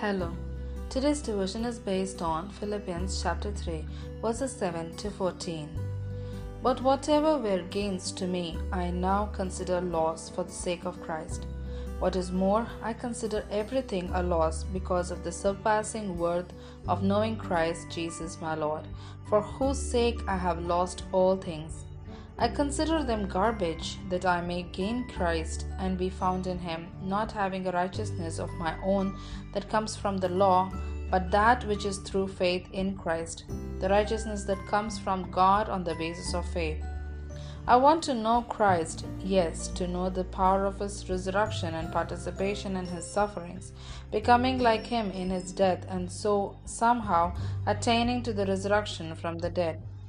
Hello. Today's devotion is based on Philippians chapter 3, verses 7 to 14. But whatever were gains to me, I now consider loss for the sake of Christ. What is more, I consider everything a loss because of the surpassing worth of knowing Christ Jesus my Lord, for whose sake I have lost all things I consider them garbage, that I may gain Christ and be found in him, not having a righteousness of my own that comes from the law, but that which is through faith in Christ, the righteousness that comes from God on the basis of faith. I want to know Christ, yes, to know the power of his resurrection and participation in his sufferings, becoming like him in his death, and so somehow attaining to the resurrection from the dead.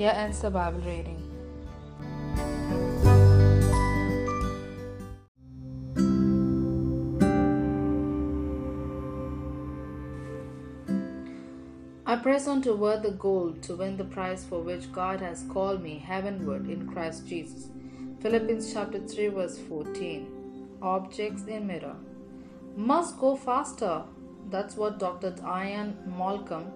Here ends the Bible reading. I press on toward the goal to win the prize for which God has called me heavenward in Christ Jesus. Philippians chapter 3 verse 14. Objects in mirror. Must go faster. That's what Dr. Ian Malcolm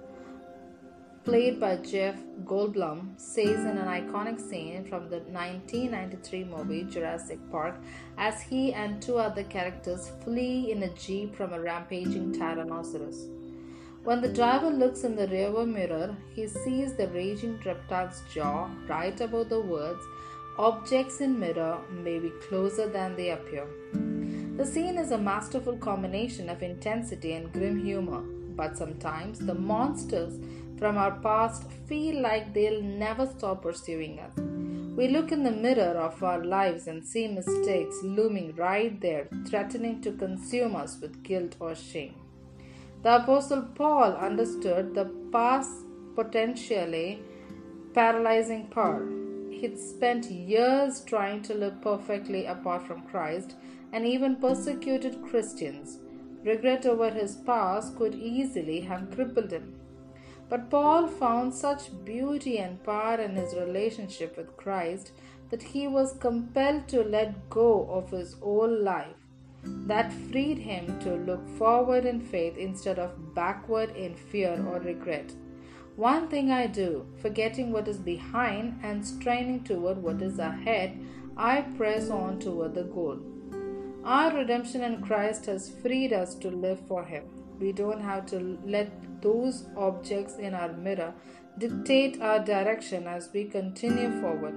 played by Jeff Goldblum, says in an iconic scene from the 1993 movie Jurassic Park as he and two other characters flee in a jeep from a rampaging Tyrannosaurus. When the driver looks in the rearview mirror, he sees the raging reptile's jaw right above the words, Objects in mirror may be closer than they appear. The scene is a masterful combination of intensity and grim humor, but sometimes the monsters from our past feel like they'll never stop pursuing us. We look in the mirror of our lives and see mistakes looming right there, threatening to consume us with guilt or shame. The Apostle Paul understood the past potentially paralyzing power. He'd spent years trying to live perfectly apart from Christ and even persecuted Christians. Regret over his past could easily have crippled him. But Paul found such beauty and power in his relationship with Christ that he was compelled to let go of his old life. That freed him to look forward in faith instead of backward in fear or regret. One thing I do, forgetting what is behind and straining toward what is ahead, I press on toward the goal. Our redemption in Christ has freed us to live for Him. We don't have to let those objects in our mirror dictate our direction as we continue forward.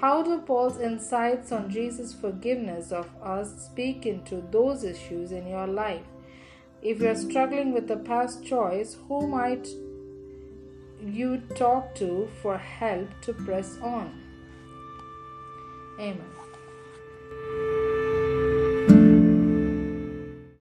How do Paul's insights on Jesus' forgiveness of us speak into those issues in your life? If you're struggling with a past choice, who might you talk to for help to press on? Amen.